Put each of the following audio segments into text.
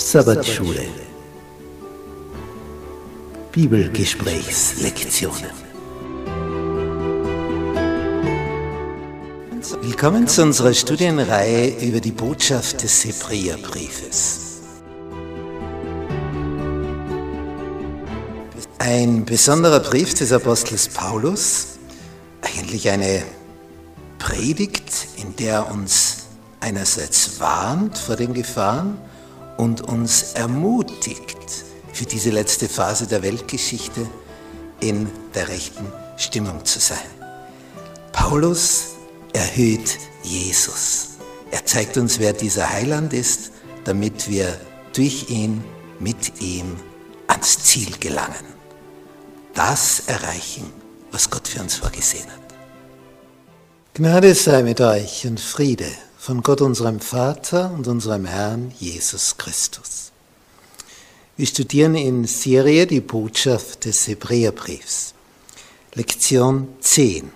Sabbatschule. Bibelgesprächslektionen. Willkommen zu unserer Studienreihe über die Botschaft des Hebräerbriefes. Ein besonderer Brief des Apostels Paulus, eigentlich eine Predigt, in der er uns einerseits warnt vor den Gefahren, und uns ermutigt, für diese letzte Phase der Weltgeschichte in der rechten Stimmung zu sein. Paulus erhöht Jesus. Er zeigt uns, wer dieser Heiland ist, damit wir durch ihn, mit ihm ans Ziel gelangen. Das erreichen, was Gott für uns vorgesehen hat. Gnade sei mit euch und Friede von Gott unserem Vater und unserem Herrn Jesus Christus. Wir studieren in Serie die Botschaft des Hebräerbriefs. Lektion 10.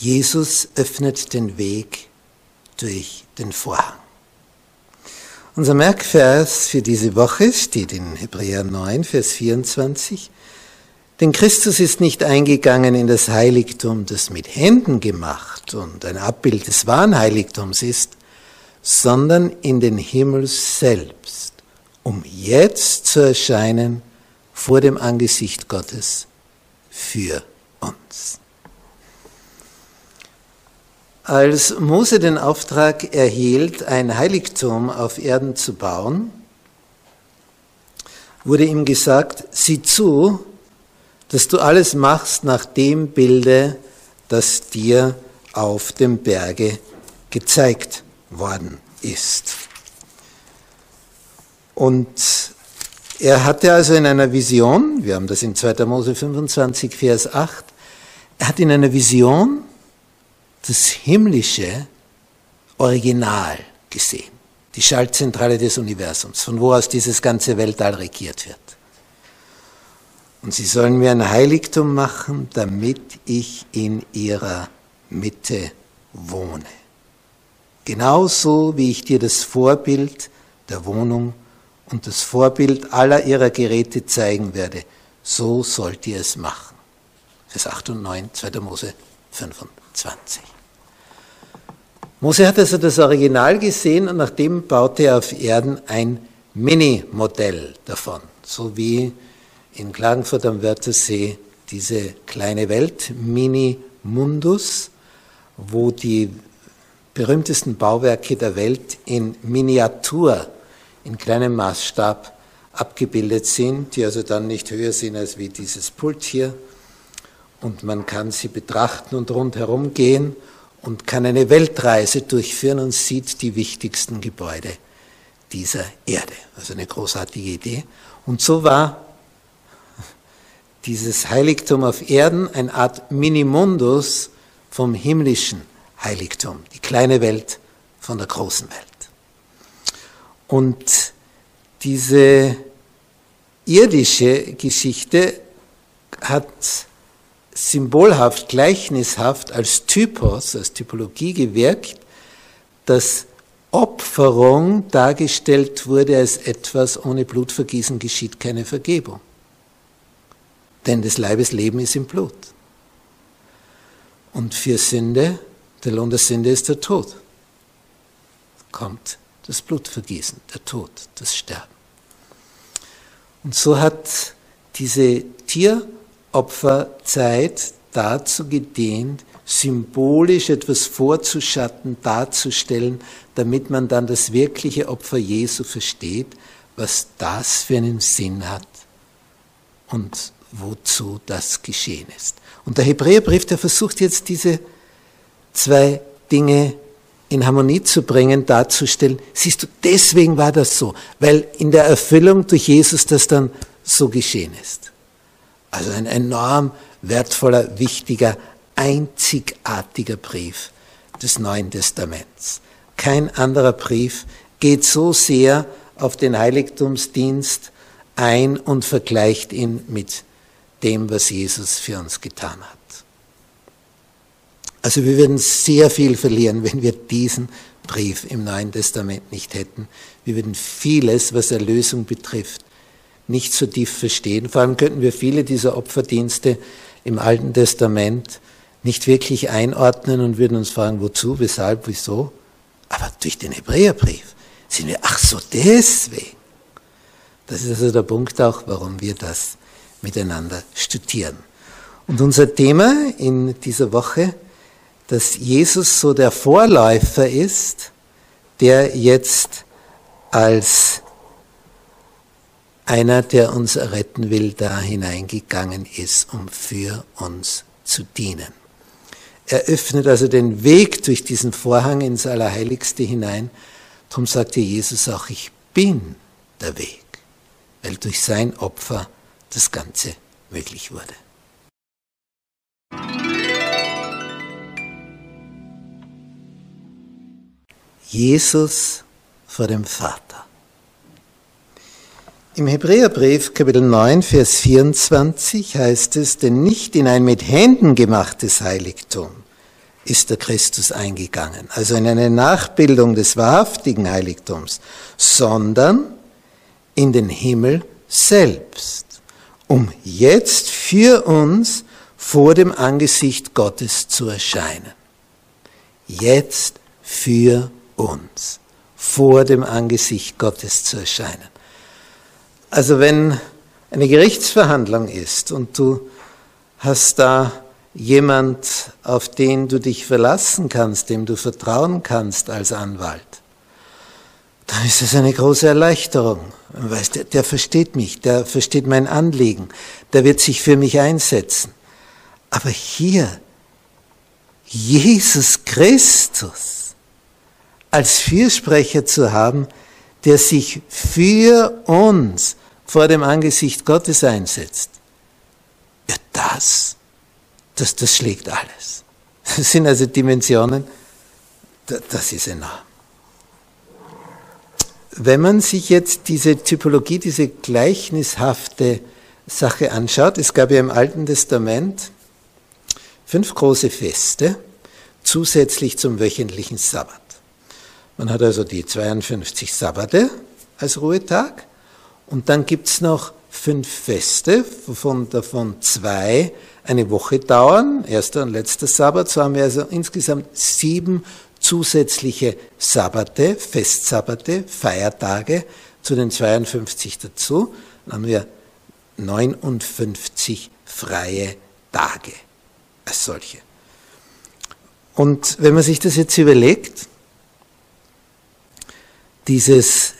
Jesus öffnet den Weg durch den Vorhang. Unser Merkvers für diese Woche steht in Hebräer 9, Vers 24. Denn Christus ist nicht eingegangen in das Heiligtum, das mit Händen gemacht und ein Abbild des wahren Heiligtums ist, sondern in den Himmel selbst, um jetzt zu erscheinen vor dem Angesicht Gottes für uns. Als Mose den Auftrag erhielt, ein Heiligtum auf Erden zu bauen, wurde ihm gesagt, sieh zu, dass du alles machst nach dem Bilde, das dir auf dem Berge gezeigt worden ist. Und er hatte also in einer Vision, wir haben das in 2. Mose 25, Vers 8, er hat in einer Vision das himmlische Original gesehen, die Schaltzentrale des Universums, von wo aus dieses ganze Weltall regiert wird. Und sie sollen mir ein Heiligtum machen, damit ich in ihrer Mitte wohne. Genauso wie ich dir das Vorbild der Wohnung und das Vorbild aller ihrer Geräte zeigen werde, so sollt ihr es machen. Vers 8 und 9, 2. Mose 25. Mose hat also das Original gesehen und nachdem baute er auf Erden ein Mini-Modell davon, so wie in Klagenfurt am Wörthersee diese kleine Welt, Mini Mundus, wo die berühmtesten Bauwerke der Welt in Miniatur, in kleinem Maßstab abgebildet sind, die also dann nicht höher sind als wie dieses Pult hier. Und man kann sie betrachten und rundherum gehen und kann eine Weltreise durchführen und sieht die wichtigsten Gebäude dieser Erde. Also eine großartige Idee. Und so war dieses Heiligtum auf Erden eine Art Minimundus vom himmlischen Heiligtum, die kleine Welt von der großen Welt. Und diese irdische Geschichte hat symbolhaft, gleichnishaft als Typos, als Typologie gewirkt, dass Opferung dargestellt wurde als etwas, ohne Blutvergießen geschieht keine Vergebung. Denn des Leibes Leben ist im Blut. Und für Sünde, der Lohn der Sünde ist der Tod. Kommt das Blutvergießen, der Tod, das Sterben. Und so hat diese Tieropferzeit dazu gedient, symbolisch etwas vorzuschatten, darzustellen, damit man dann das wirkliche Opfer Jesu versteht, was das für einen Sinn hat und wozu das geschehen ist. Und der Hebräerbrief, der versucht jetzt diese zwei Dinge in Harmonie zu bringen, darzustellen. Siehst du, deswegen war das so, weil in der Erfüllung durch Jesus das dann so geschehen ist. Also ein enorm wertvoller, wichtiger, einzigartiger Brief des Neuen Testaments. Kein anderer Brief geht so sehr auf den Heiligtumsdienst ein und vergleicht ihn mit dem, was Jesus für uns getan hat. Also wir würden sehr viel verlieren, wenn wir diesen Brief im Neuen Testament nicht hätten. Wir würden vieles, was Erlösung betrifft, nicht so tief verstehen. Vor allem könnten wir viele dieser Opferdienste im Alten Testament nicht wirklich einordnen und würden uns fragen, wozu, weshalb, wieso. Aber durch den Hebräerbrief sind wir, ach so, deswegen. Das ist also der Punkt auch, warum wir das miteinander studieren. Und unser Thema in dieser Woche, dass Jesus so der Vorläufer ist, der jetzt als einer, der uns retten will, da hineingegangen ist, um für uns zu dienen. Er öffnet also den Weg durch diesen Vorhang ins Allerheiligste hinein. Darum sagte Jesus auch, ich bin der Weg, weil durch sein Opfer das Ganze möglich wurde. Jesus vor dem Vater. Im Hebräerbrief Kapitel 9, Vers 24 heißt es, denn nicht in ein mit Händen gemachtes Heiligtum ist der Christus eingegangen, also in eine Nachbildung des wahrhaftigen Heiligtums, sondern in den Himmel selbst, um jetzt für uns vor dem Angesicht Gottes zu erscheinen. Jetzt für uns vor dem Angesicht Gottes zu erscheinen. Also wenn eine Gerichtsverhandlung ist und du hast da jemand, auf den du dich verlassen kannst, dem du vertrauen kannst als Anwalt, dann ist das eine große Erleichterung. Weißt, der, der versteht mich, der versteht mein Anliegen, der wird sich für mich einsetzen. Aber hier, Jesus Christus als Fürsprecher zu haben, der sich für uns vor dem Angesicht Gottes einsetzt, ja, das, das, das schlägt alles. Das sind also Dimensionen, das ist enorm. Wenn man sich jetzt diese Typologie, diese gleichnishafte Sache anschaut, es gab ja im Alten Testament fünf große Feste zusätzlich zum wöchentlichen Sabbat. Man hat also die 52 Sabbate als Ruhetag und dann gibt es noch fünf Feste, wovon davon zwei eine Woche dauern, erster und letzter Sabbat. So haben wir also insgesamt sieben zusätzliche Sabbate, Festsabbate, Feiertage zu den 52 dazu. Dann haben wir 59 freie Tage als solche. Und wenn man sich das jetzt überlegt, dieses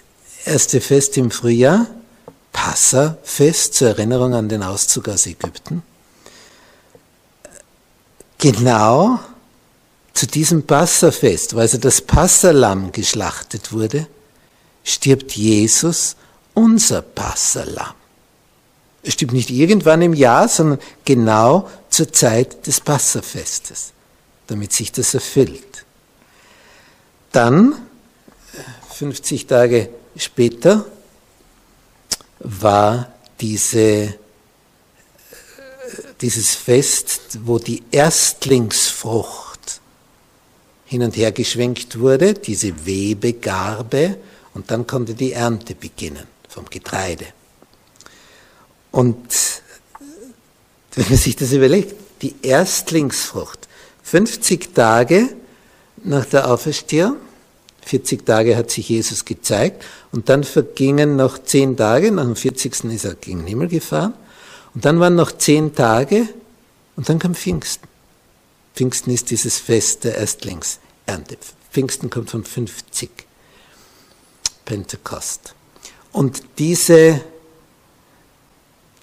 erste Fest im Frühjahr, Passafest zur Erinnerung an den Auszug aus Ägypten, genau zu diesem Passafest, wo also das Passalam geschlachtet wurde, stirbt Jesus, unser Passalam. Er stirbt nicht irgendwann im Jahr, sondern genau zur Zeit des Passafestes, damit sich das erfüllt. Dann, 50 Tage später, war diese dieses Fest, wo die Erstlingsfrucht hin und her geschwenkt wurde, diese Webegarbe, und dann konnte die Ernte beginnen vom Getreide. Und wenn man sich das überlegt, die Erstlingsfrucht, 50 Tage nach der Auferstehung, 40 Tage hat sich Jesus gezeigt und dann vergingen noch 10 Tage, nach dem 40. ist er gegen den Himmel gefahren und dann waren noch zehn Tage und dann kam Pfingsten. Pfingsten ist dieses Fest der Erstlingsernte. Pfingsten kommt von 50. Pentekost. Und diese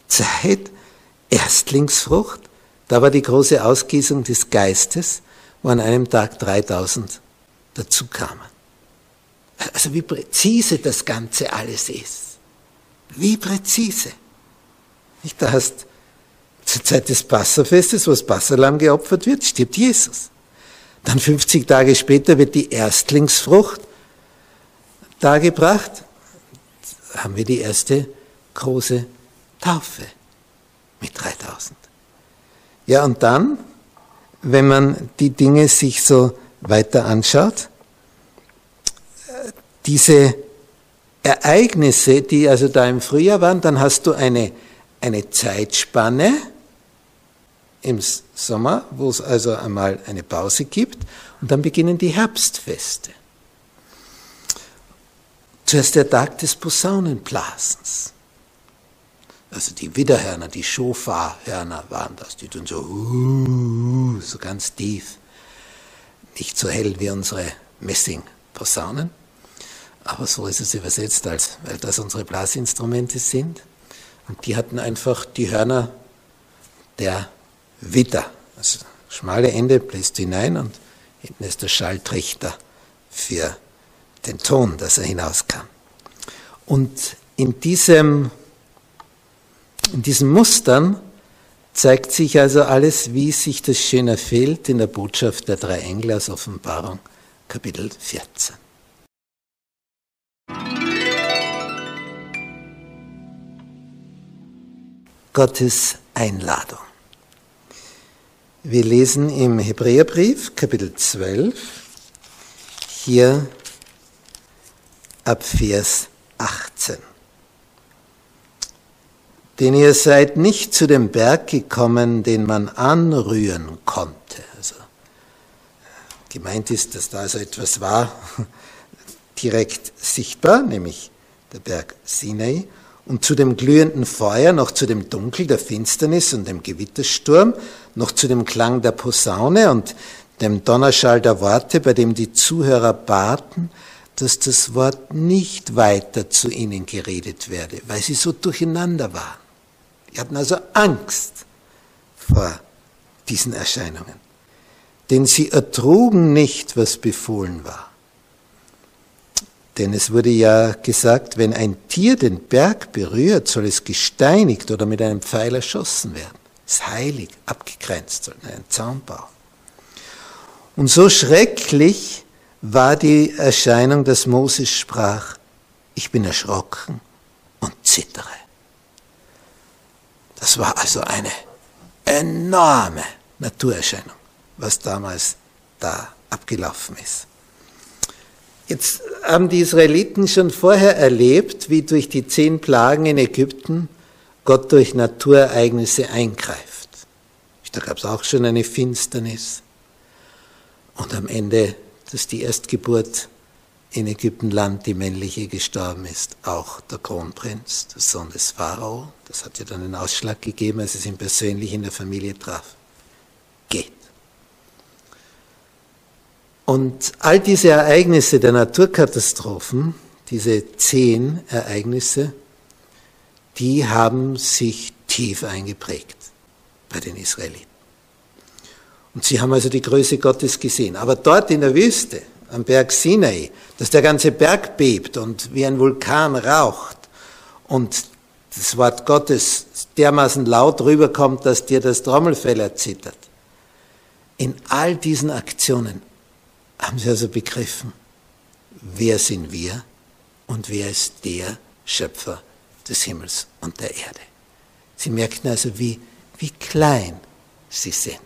Zeit, Erstlingsfrucht, da war die große Ausgießung des Geistes, wo an einem Tag 3000 dazu kamen. Also wie präzise das Ganze alles ist. Wie präzise. Nicht, da hast zur Zeit des Passafestes, wo das Passalam geopfert wird, stirbt Jesus. Dann 50 Tage später wird die Erstlingsfrucht dargebracht. Da haben wir die erste große Taufe mit 3000. Ja, und dann, wenn man die Dinge sich so weiter anschaut, diese Ereignisse, die also da im Frühjahr waren, dann hast du eine, eine Zeitspanne im Sommer, wo es also einmal eine Pause gibt, und dann beginnen die Herbstfeste. Zuerst der Tag des Posaunenblasens. Also die Widderhörner, die Schofarhörner waren das, die tun so, uh, so ganz tief. Nicht so hell wie unsere Messingposaunen, aber so ist es übersetzt, als weil das unsere Blasinstrumente sind. Und die hatten einfach die Hörner der Widder. Also schmale Ende bläst hinein und hinten ist der Schalltrichter für den Ton, dass er hinauskam. Und in, diesem, in diesen Mustern zeigt sich also alles, wie sich das schön erfüllt in der Botschaft der drei Engel aus Offenbarung, Kapitel 14. Gottes Einladung. Wir lesen im Hebräerbrief, Kapitel 12, hier ab Vers 18. Denn ihr seid nicht zu dem Berg gekommen, den man anrühren konnte. Also, gemeint ist, dass da also etwas war, direkt sichtbar, nämlich der Berg Sinai, und zu dem glühenden Feuer, noch zu dem Dunkel der Finsternis und dem Gewittersturm, noch zu dem Klang der Posaune und dem Donnerschall der Worte, bei dem die Zuhörer baten, dass das Wort nicht weiter zu ihnen geredet werde, weil sie so durcheinander waren. Die hatten also Angst vor diesen Erscheinungen, denn sie ertrugen nicht, was befohlen war. Denn es wurde ja gesagt, wenn ein Tier den Berg berührt, soll es gesteinigt oder mit einem Pfeil erschossen werden. Es ist heilig, abgegrenzt, soll einen Zaun bauen. Und so schrecklich war die Erscheinung, dass Moses sprach, ich bin erschrocken und zittere. Das war also eine enorme Naturerscheinung, was damals da abgelaufen ist. Jetzt haben die Israeliten schon vorher erlebt, wie durch die zehn Plagen in Ägypten Gott durch Naturereignisse eingreift. Da gab es auch schon eine Finsternis. Und am Ende, dass die Erstgeburt in Ägyptenland, die männliche, gestorben ist, auch der Kronprinz, der Sohn des Pharao. Das hat ja dann einen Ausschlag gegeben, als es ihn persönlich in der Familie traf. Geht. Und all diese Ereignisse der Naturkatastrophen, diese zehn Ereignisse, die haben sich tief eingeprägt bei den Israeliten. Und sie haben also die Größe Gottes gesehen. Aber dort in der Wüste, am Berg Sinai, dass der ganze Berg bebt und wie ein Vulkan raucht und das Wort Gottes dermaßen laut rüberkommt, dass dir das Trommelfell erzittert. In all diesen Aktionen haben sie also begriffen, wer sind wir und wer ist der Schöpfer des Himmels und der Erde. Sie merkten also, wie, wie klein sie sind.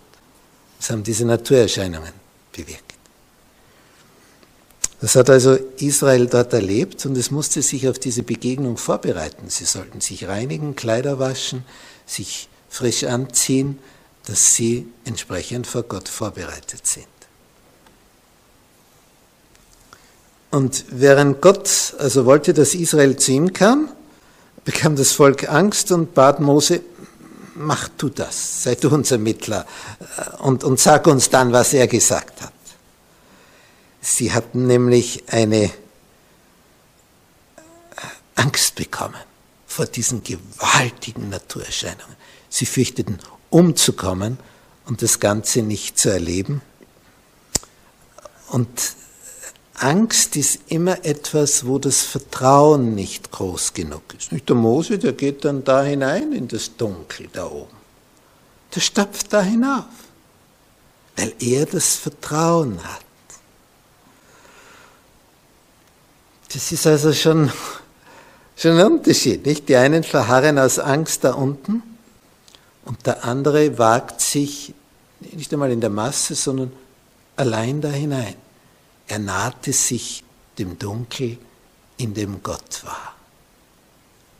Das haben diese Naturerscheinungen bewirkt. Das hat also Israel dort erlebt und es musste sich auf diese Begegnung vorbereiten. Sie sollten sich reinigen, Kleider waschen, sich frisch anziehen, dass sie entsprechend vor Gott vorbereitet sind. Und während Gott also wollte, dass Israel zu ihm kam, bekam das Volk Angst und bat Mose, mach du das, sei du unser Mittler äh, und, und sag uns dann, was er gesagt hat. Sie hatten nämlich eine Angst bekommen vor diesen gewaltigen Naturerscheinungen. Sie fürchteten, umzukommen und das Ganze nicht zu erleben. Und Angst ist immer etwas, wo das Vertrauen nicht groß genug ist. Nicht der Mose, der geht dann da hinein in das Dunkel da oben. Der stapft da hinauf, weil er das Vertrauen hat. Das ist also schon, schon ein Unterschied, nicht? Die einen verharren aus Angst da unten und der andere wagt sich nicht einmal in der Masse, sondern allein da hinein. Er nahte sich dem Dunkel in dem Gott war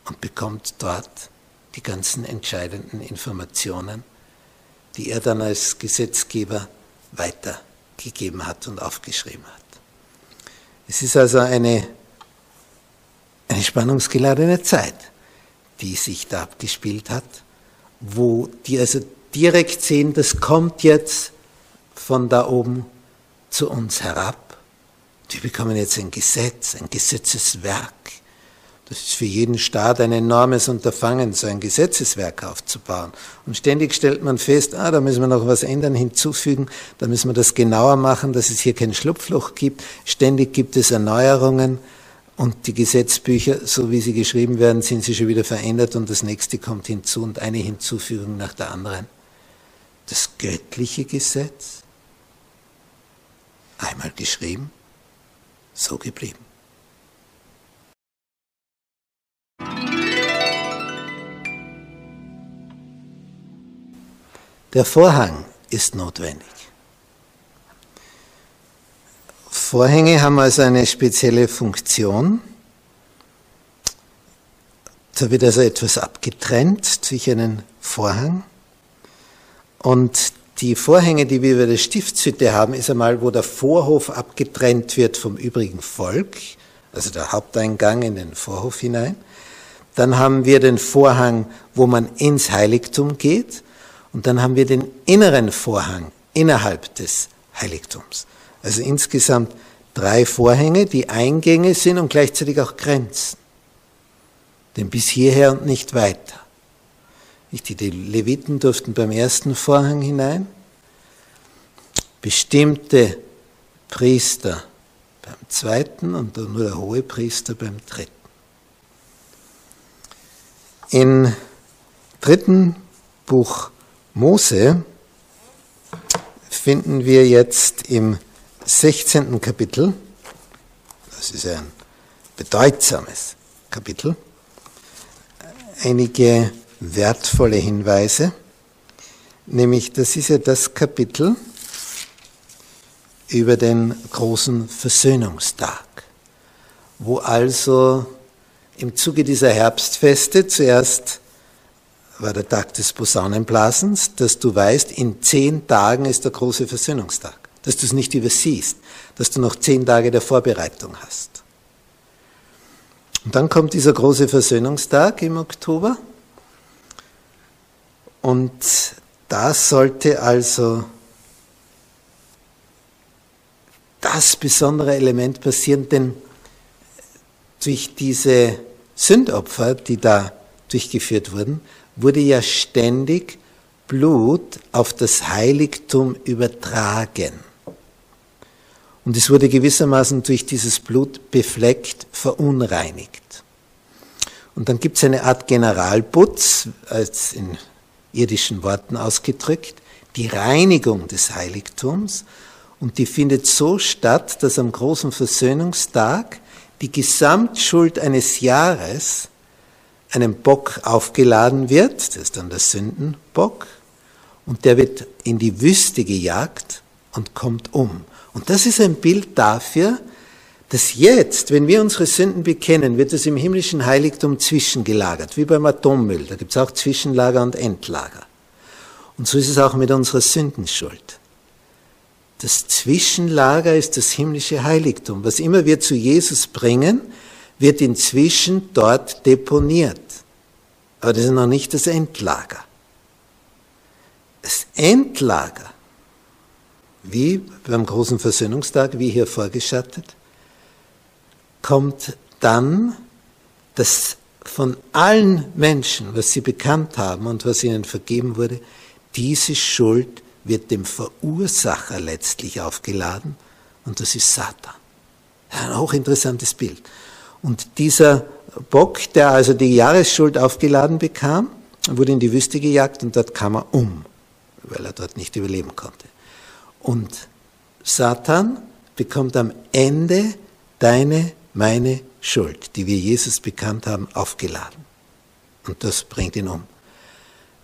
und bekommt dort die ganzen entscheidenden Informationen, die er dann als Gesetzgeber weitergegeben hat und aufgeschrieben hat. Es ist also eine, eine spannungsgeladene Zeit, die sich da abgespielt hat, wo die also direkt sehen, das kommt jetzt von da oben zu uns herab. Wir bekommen jetzt ein Gesetz, ein Gesetzeswerk. Das ist für jeden Staat ein enormes Unterfangen, so ein Gesetzeswerk aufzubauen. Und ständig stellt man fest, ah, da müssen wir noch was ändern, hinzufügen, da müssen wir das genauer machen, dass es hier kein Schlupfloch gibt. Ständig gibt es Erneuerungen und die Gesetzbücher, so wie sie geschrieben werden, sind sie schon wieder verändert und das nächste kommt hinzu und eine Hinzufügung nach der anderen. Das göttliche Gesetz, einmal geschrieben, so geblieben. Der Vorhang ist notwendig. Vorhänge haben also eine spezielle Funktion. Da wird also etwas abgetrennt durch einen Vorhang. Und die Vorhänge, die wir über der Stiftshütte haben, ist einmal, wo der Vorhof abgetrennt wird vom übrigen Volk, also der Haupteingang in den Vorhof hinein. Dann haben wir den Vorhang, wo man ins Heiligtum geht. Und dann haben wir den inneren Vorhang innerhalb des Heiligtums. Also insgesamt drei Vorhänge, die Eingänge sind und gleichzeitig auch Grenzen. Denn bis hierher und nicht weiter. Die Leviten durften beim ersten Vorhang hinein, bestimmte Priester beim zweiten und nur der hohe Priester beim dritten. Im dritten Buch Mose finden wir jetzt im 16. Kapitel, das ist ein bedeutsames Kapitel, einige wertvolle Hinweise, nämlich das ist ja das Kapitel über den großen Versöhnungstag, wo also im Zuge dieser Herbstfeste zuerst war der Tag des Posaunenblasens, dass du weißt, in zehn Tagen ist der große Versöhnungstag, dass du es nicht übersiehst, dass du noch zehn Tage der Vorbereitung hast. Und dann kommt dieser große Versöhnungstag im Oktober und da sollte also das besondere Element passieren, denn durch diese Sündopfer, die da durchgeführt wurden, wurde ja ständig Blut auf das Heiligtum übertragen. Und es wurde gewissermaßen durch dieses Blut befleckt, verunreinigt. Und dann gibt es eine Art Generalputz, als in irdischen Worten ausgedrückt, die Reinigung des Heiligtums. Und die findet so statt, dass am großen Versöhnungstag die Gesamtschuld eines Jahres einem Bock aufgeladen wird, das ist dann der Sündenbock, und der wird in die Wüste gejagt und kommt um. Und das ist ein Bild dafür, dass jetzt, wenn wir unsere Sünden bekennen, wird es im himmlischen Heiligtum zwischengelagert, wie beim Atommüll. Da gibt es auch Zwischenlager und Endlager. Und so ist es auch mit unserer Sündenschuld. Das Zwischenlager ist das himmlische Heiligtum. Was immer wir zu Jesus bringen, wird inzwischen dort deponiert. Aber das ist noch nicht das Endlager. Das Endlager, wie beim großen Versöhnungstag, wie hier vorgeschattet, kommt dann, dass von allen Menschen, was sie bekannt haben und was ihnen vergeben wurde, diese Schuld wird dem Verursacher letztlich aufgeladen und das ist Satan. Ein hochinteressantes Bild. Und dieser Bock, der also die Jahresschuld aufgeladen bekam, wurde in die Wüste gejagt und dort kam er um, weil er dort nicht überleben konnte. Und Satan bekommt am Ende deine, meine Schuld, die wir Jesus bekannt haben, aufgeladen. Und das bringt ihn um.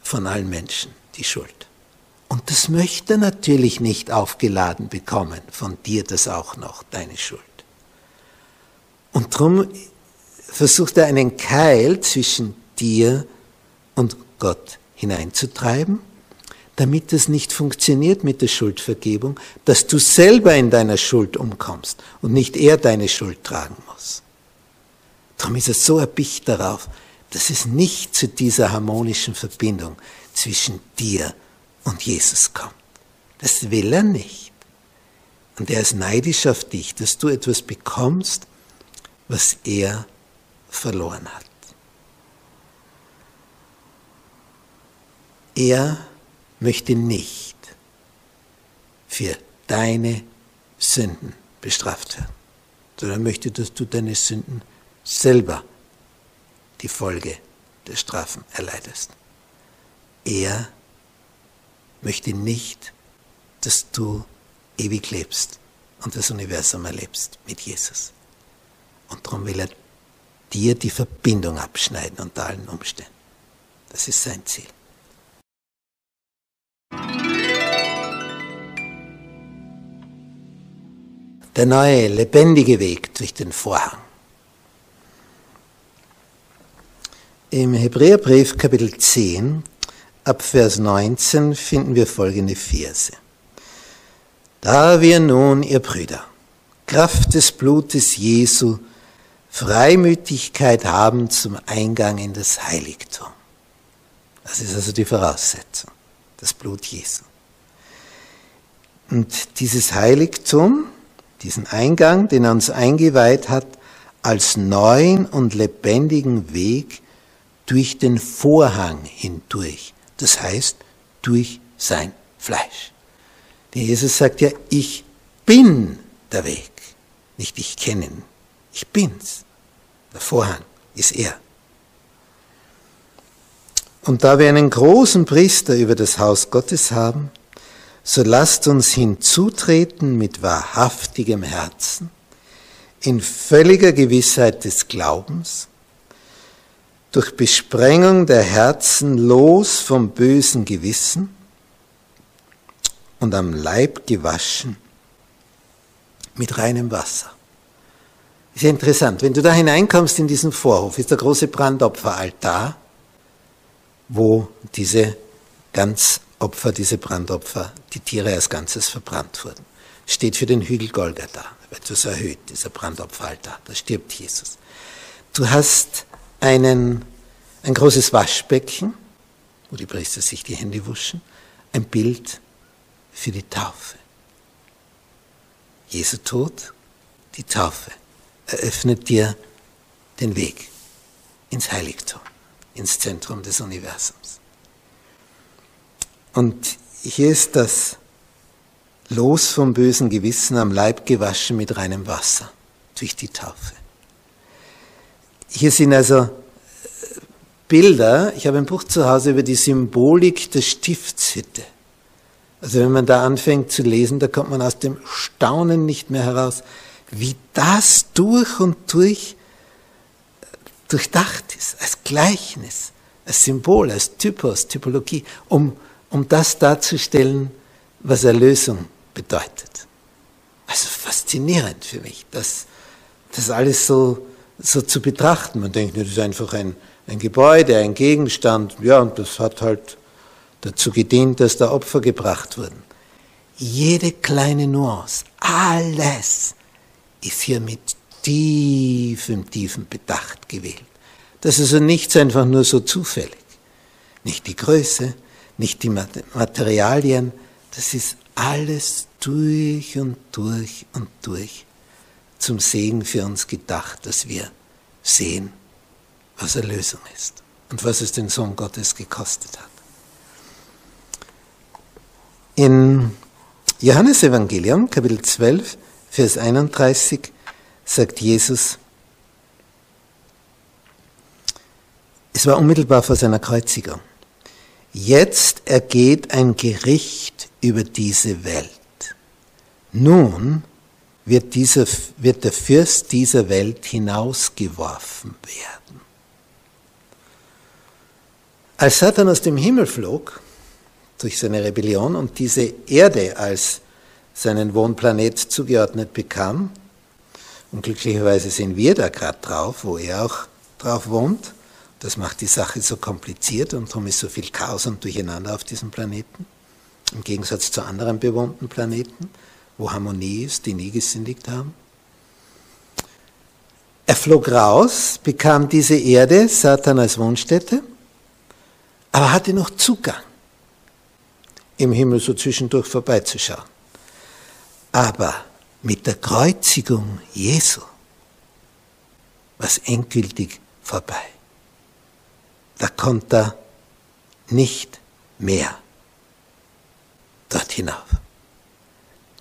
Von allen Menschen, die Schuld. Und das möchte er natürlich nicht aufgeladen bekommen, von dir das auch noch, deine Schuld. Und darum versucht er einen Keil zwischen dir und Gott hineinzutreiben, damit es nicht funktioniert mit der Schuldvergebung, dass du selber in deiner Schuld umkommst und nicht er deine Schuld tragen muss. Darum ist er so erpicht darauf, dass es nicht zu dieser harmonischen Verbindung zwischen dir und Jesus kommt. Das will er nicht. Und er ist neidisch auf dich, dass du etwas bekommst, was er verloren hat. Er möchte nicht für deine Sünden bestraft werden, sondern möchte, dass du deine Sünden selber die Folge der Strafen erleidest. Er möchte nicht, dass du ewig lebst und das Universum erlebst mit Jesus. Und darum will er dir die Verbindung abschneiden unter allen Umständen. Das ist sein Ziel. Der neue, lebendige Weg durch den Vorhang. Im Hebräerbrief Kapitel 10 ab Vers 19 finden wir folgende Verse. Da wir nun, ihr Brüder, Kraft des Blutes Jesu Freimütigkeit haben zum Eingang in das Heiligtum. Das ist also die Voraussetzung, das Blut Jesu. Und dieses Heiligtum, diesen Eingang, den er uns eingeweiht hat, als neuen und lebendigen Weg durch den Vorhang hindurch. Das heißt, durch sein Fleisch. Denn Jesus sagt ja, ich bin der Weg, nicht ich kenne ihn. Ich bin's. Der Vorhang ist er. Und da wir einen großen Priester über das Haus Gottes haben, so lasst uns hinzutreten mit wahrhaftigem Herzen, in völliger Gewissheit des Glaubens, durch Besprengung der Herzen los vom bösen Gewissen und am Leib gewaschen mit reinem Wasser. Ist ja interessant. Wenn du da hineinkommst in diesen Vorhof, ist der große Brandopferaltar, wo diese Ganzopfer, diese Brandopfer, die Tiere als Ganzes verbrannt wurden. Steht für den Hügel Golgatha, etwas erhöht, dieser Brandopferaltar. Da stirbt Jesus. Du hast einen, ein großes Waschbecken, wo die Priester sich die Hände wuschen, ein Bild für die Taufe. Jesu Tod, die Taufe eröffnet dir den Weg ins Heiligtum, ins Zentrum des Universums. Und hier ist das Los vom bösen Gewissen am Leib gewaschen mit reinem Wasser durch die Taufe. Hier sind also äh, Bilder, ich habe ein Buch zu Hause über die Symbolik der Stiftshütte. Also wenn man da anfängt zu lesen, da kommt man aus dem Staunen nicht mehr heraus wie das durch und durch durchdacht ist, als Gleichnis, als Symbol, als Typos, Typologie, um, um das darzustellen, was Erlösung bedeutet. Also faszinierend für mich, das, das alles so, so zu betrachten. Man denkt, das ist einfach ein, ein Gebäude, ein Gegenstand, ja, und das hat halt dazu gedient, dass da Opfer gebracht wurden. Jede kleine Nuance, alles ist hier mit tiefem, tiefem Bedacht gewählt. Das ist also nichts einfach nur so zufällig. Nicht die Größe, nicht die Materialien, das ist alles durch und durch und durch zum Segen für uns gedacht, dass wir sehen, was Erlösung ist und was es den Sohn Gottes gekostet hat. In Johannes Evangelium, Kapitel 12, Vers 31 sagt Jesus, es war unmittelbar vor seiner Kreuzigung. Jetzt ergeht ein Gericht über diese Welt. Nun wird, dieser, wird der Fürst dieser Welt hinausgeworfen werden. Als Satan aus dem Himmel flog, durch seine Rebellion und diese Erde als seinen Wohnplanet zugeordnet bekam, Und glücklicherweise sind wir da gerade drauf, wo er auch drauf wohnt. Das macht die Sache so kompliziert und darum ist so viel Chaos und Durcheinander auf diesem Planeten. Im Gegensatz zu anderen bewohnten Planeten, wo Harmonie ist, die nie gesündigt haben. Er flog raus, bekam diese Erde, Satan als Wohnstätte, aber hatte noch Zugang, im Himmel so zwischendurch vorbeizuschauen. Aber mit der Kreuzigung Jesu war es endgültig vorbei. Da konnte er nicht mehr dort hinauf.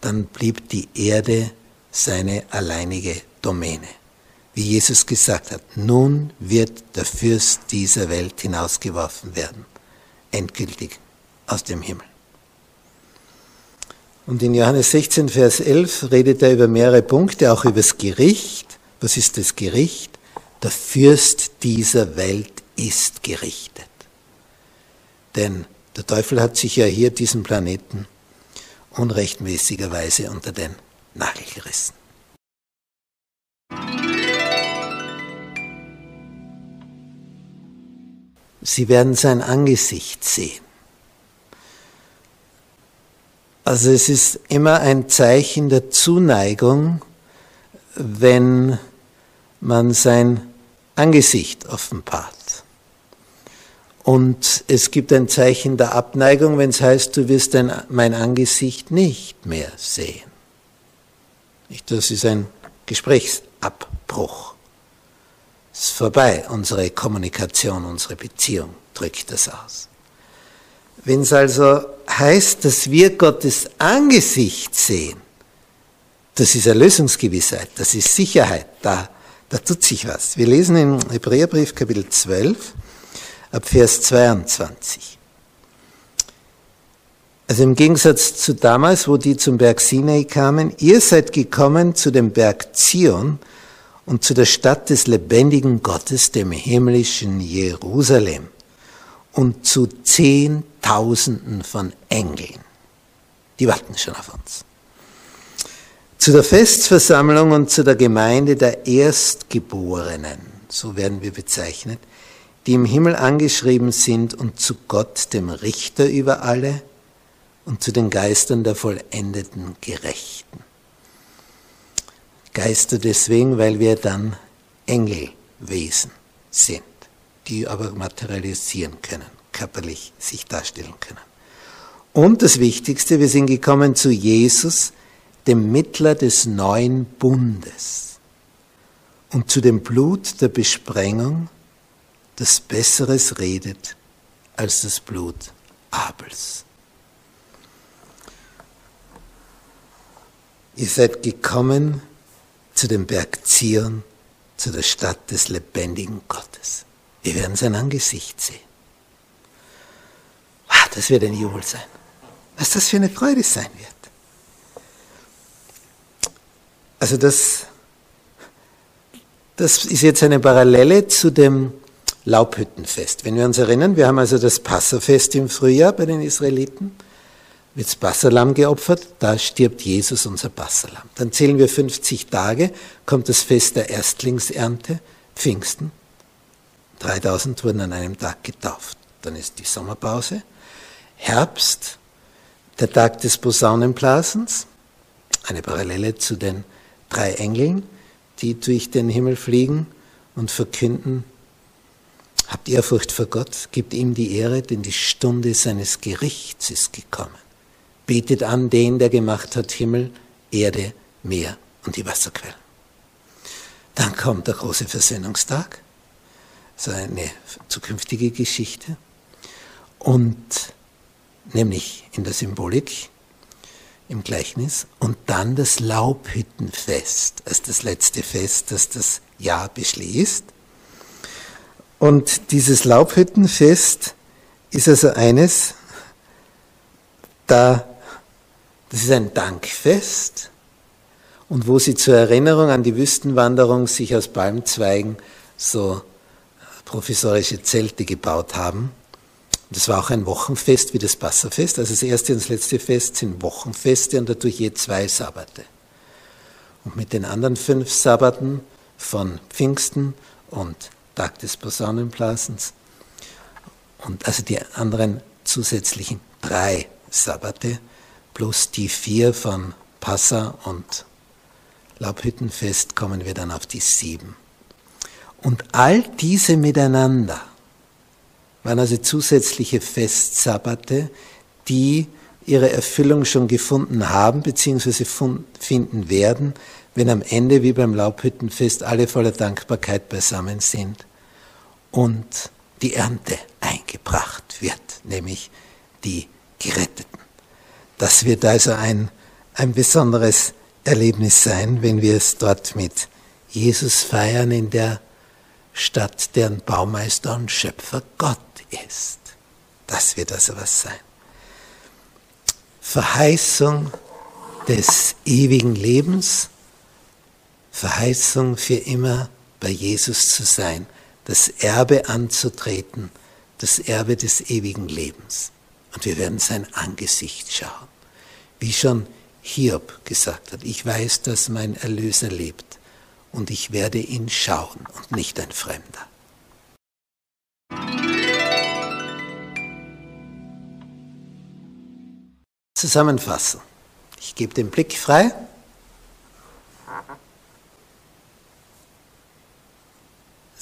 Dann blieb die Erde seine alleinige Domäne wie Jesus gesagt hat, nun wird der Fürst dieser Welt hinausgeworfen werden, endgültig aus dem Himmel. Und in Johannes 16, Vers 11 redet er über mehrere Punkte, auch über das Gericht. Was ist das Gericht? Der Fürst dieser Welt ist gerichtet. Denn der Teufel hat sich ja hier diesen Planeten unrechtmäßigerweise unter den Nagel gerissen. Sie werden sein Angesicht sehen. Also es ist immer ein Zeichen der Zuneigung, wenn man sein Angesicht offenbart. Und es gibt ein Zeichen der Abneigung, wenn es heißt, du wirst dein, mein Angesicht nicht mehr sehen. Das ist ein Gesprächsabbruch ist vorbei, unsere Kommunikation, unsere Beziehung drückt das aus. Wenn es also heißt, dass wir Gottes Angesicht sehen, das ist Erlösungsgewissheit, das ist Sicherheit, da, da tut sich was. Wir lesen im Hebräerbrief Kapitel 12 ab Vers 22. Also im Gegensatz zu damals, wo die zum Berg Sinai kamen, ihr seid gekommen zu dem Berg Zion, und zu der Stadt des lebendigen Gottes, dem himmlischen Jerusalem, und zu Zehntausenden von Engeln. Die warten schon auf uns. Zu der Festversammlung und zu der Gemeinde der Erstgeborenen, so werden wir bezeichnet, die im Himmel angeschrieben sind und zu Gott, dem Richter über alle, und zu den Geistern der vollendeten Gerechten. Geister deswegen, weil wir dann Engelwesen sind, die aber materialisieren können, körperlich sich darstellen können. Und das Wichtigste, wir sind gekommen zu Jesus, dem Mittler des neuen Bundes und zu dem Blut der Besprengung, das Besseres redet als das Blut Abels. Ihr seid gekommen zu dem Berg Zion, zu der Stadt des lebendigen Gottes. Wir werden sein Angesicht sehen. Ah, das wird ein Jubel sein. Was das für eine Freude sein wird. Also das, das ist jetzt eine Parallele zu dem Laubhüttenfest. Wenn wir uns erinnern, wir haben also das Passafest im Frühjahr bei den Israeliten wird das Passalam geopfert, da stirbt Jesus, unser Passalam. Dann zählen wir 50 Tage, kommt das Fest der Erstlingsernte, Pfingsten. 3000 wurden an einem Tag getauft. Dann ist die Sommerpause. Herbst, der Tag des Posaunenblasens, eine Parallele zu den drei Engeln, die durch den Himmel fliegen und verkünden, habt Ehrfurcht vor Gott, gibt ihm die Ehre, denn die Stunde seines Gerichts ist gekommen betet an den, der gemacht hat Himmel, Erde, Meer und die Wasserquellen. Dann kommt der große Versöhnungstag, so eine zukünftige Geschichte, und nämlich in der Symbolik, im Gleichnis, und dann das Laubhüttenfest als das letzte Fest, das das Jahr beschließt. Und dieses Laubhüttenfest ist also eines, da das ist ein Dankfest und wo sie zur Erinnerung an die Wüstenwanderung sich aus Palmzweigen so provisorische Zelte gebaut haben. Das war auch ein Wochenfest wie das Passafest. Also das erste und das letzte Fest sind Wochenfeste und dadurch je zwei Sabbate. Und mit den anderen fünf Sabbaten von Pfingsten und Tag des Posaunenblasens und also die anderen zusätzlichen drei Sabbate plus die vier von Passa und Laubhüttenfest kommen wir dann auf die sieben. Und all diese miteinander waren also zusätzliche Festsabbate, die ihre Erfüllung schon gefunden haben bzw. finden werden, wenn am Ende wie beim Laubhüttenfest alle voller Dankbarkeit beisammen sind und die Ernte eingebracht wird, nämlich die Geretteten. Das wird also ein, ein besonderes Erlebnis sein, wenn wir es dort mit Jesus feiern in der Stadt, deren Baumeister und Schöpfer Gott ist. Das wird also was sein. Verheißung des ewigen Lebens, Verheißung für immer bei Jesus zu sein, das Erbe anzutreten, das Erbe des ewigen Lebens. Und wir werden sein Angesicht schauen. Wie schon Hiob gesagt hat, ich weiß, dass mein Erlöser lebt und ich werde ihn schauen und nicht ein Fremder. zusammenfassen. Ich gebe den Blick frei.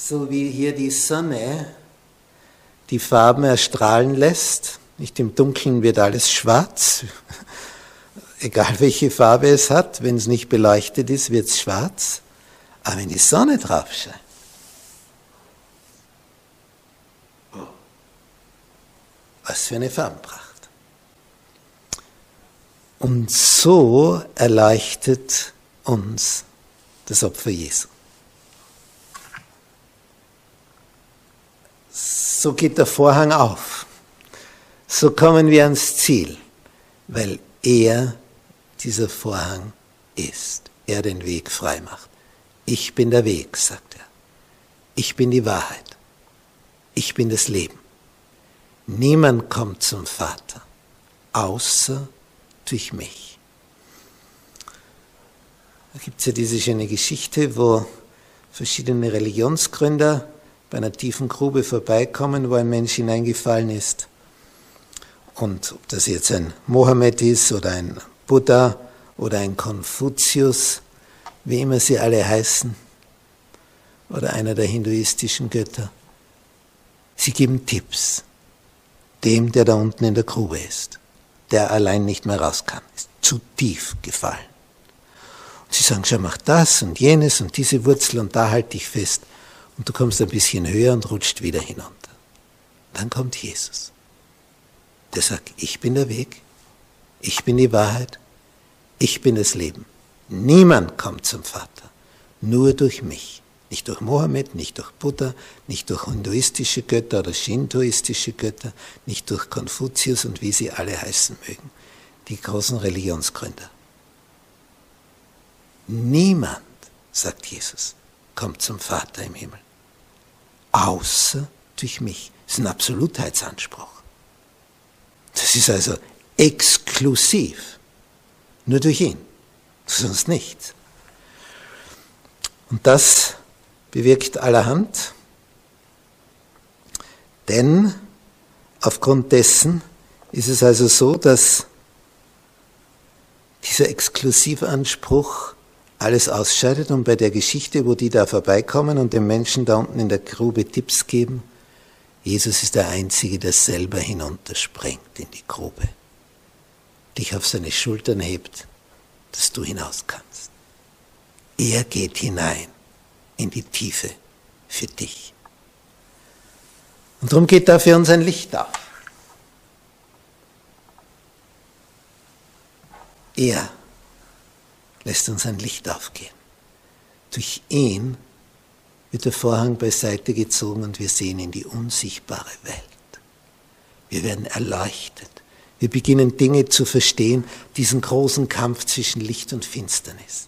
So wie hier die Sonne die Farben erstrahlen lässt, nicht im Dunkeln wird alles schwarz, egal welche Farbe es hat, wenn es nicht beleuchtet ist, wird es schwarz, aber wenn die Sonne drauf scheint, was für eine Farbenpracht. Und so erleichtert uns das Opfer Jesu. So geht der Vorhang auf. So kommen wir ans Ziel, weil er dieser Vorhang ist. Er den Weg frei macht. Ich bin der Weg, sagt er. Ich bin die Wahrheit. Ich bin das Leben. Niemand kommt zum Vater, außer durch mich. Da gibt es ja diese schöne Geschichte, wo verschiedene Religionsgründer bei einer tiefen Grube vorbeikommen, wo ein Mensch hineingefallen ist. Und ob das jetzt ein Mohammed ist oder ein Buddha oder ein Konfuzius, wie immer sie alle heißen, oder einer der hinduistischen Götter, sie geben Tipps dem, der da unten in der Grube ist der allein nicht mehr raus kann, ist zu tief gefallen. Und sie sagen, schau, mach das und jenes und diese Wurzel und da halt dich fest. Und du kommst ein bisschen höher und rutscht wieder hinunter. Dann kommt Jesus. Der sagt, ich bin der Weg, ich bin die Wahrheit, ich bin das Leben. Niemand kommt zum Vater, nur durch mich. Nicht durch Mohammed, nicht durch Buddha, nicht durch hinduistische Götter oder shintoistische Götter, nicht durch Konfuzius und wie sie alle heißen mögen, die großen Religionsgründer. Niemand, sagt Jesus, kommt zum Vater im Himmel, außer durch mich. Das ist ein Absolutheitsanspruch. Das ist also exklusiv, nur durch ihn, sonst nichts. Und das bewirkt allerhand, denn aufgrund dessen ist es also so, dass dieser Exklusivanspruch alles ausscheidet und bei der Geschichte, wo die da vorbeikommen und den Menschen da unten in der Grube Tipps geben, Jesus ist der Einzige, der selber hinunterspringt in die Grube, dich auf seine Schultern hebt, dass du hinaus kannst. Er geht hinein in die Tiefe für dich. Und darum geht da für uns ein Licht auf. Er lässt uns ein Licht aufgehen. Durch ihn wird der Vorhang beiseite gezogen und wir sehen in die unsichtbare Welt. Wir werden erleuchtet. Wir beginnen Dinge zu verstehen, diesen großen Kampf zwischen Licht und Finsternis.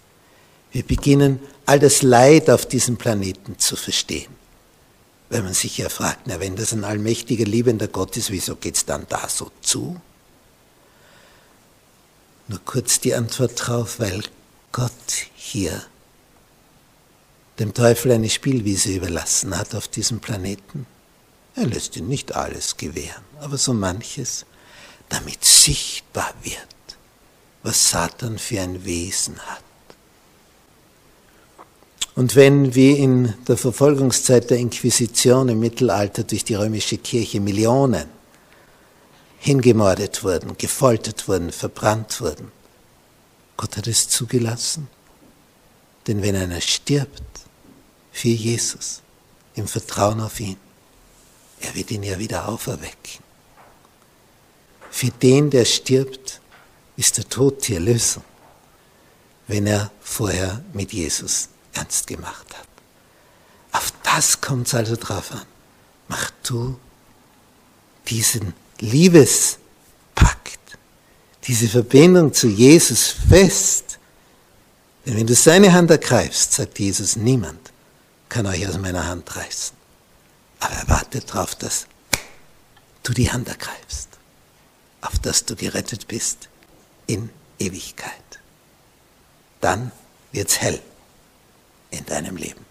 Wir beginnen all das Leid auf diesem Planeten zu verstehen. Wenn man sich ja fragt, na, wenn das ein allmächtiger, liebender Gott ist, wieso geht es dann da so zu? Nur kurz die Antwort drauf, weil Gott hier dem Teufel eine Spielwiese überlassen hat auf diesem Planeten. Er lässt ihm nicht alles gewähren, aber so manches, damit sichtbar wird, was Satan für ein Wesen hat. Und wenn wie in der Verfolgungszeit der Inquisition im Mittelalter durch die römische Kirche Millionen hingemordet wurden, gefoltert wurden, verbrannt wurden, Gott hat es zugelassen. Denn wenn einer stirbt für Jesus, im Vertrauen auf ihn, er wird ihn ja wieder auferwecken. Für den, der stirbt, ist der Tod die Erlösung, wenn er vorher mit Jesus ernst gemacht hat. Auf das kommt es also drauf an. Mach du diesen Liebespakt, diese Verbindung zu Jesus fest. Denn wenn du seine Hand ergreifst, sagt Jesus, niemand kann euch aus meiner Hand reißen. Aber er wartet darauf, dass du die Hand ergreifst, auf dass du gerettet bist in Ewigkeit. Dann wird's hell in deinem Leben.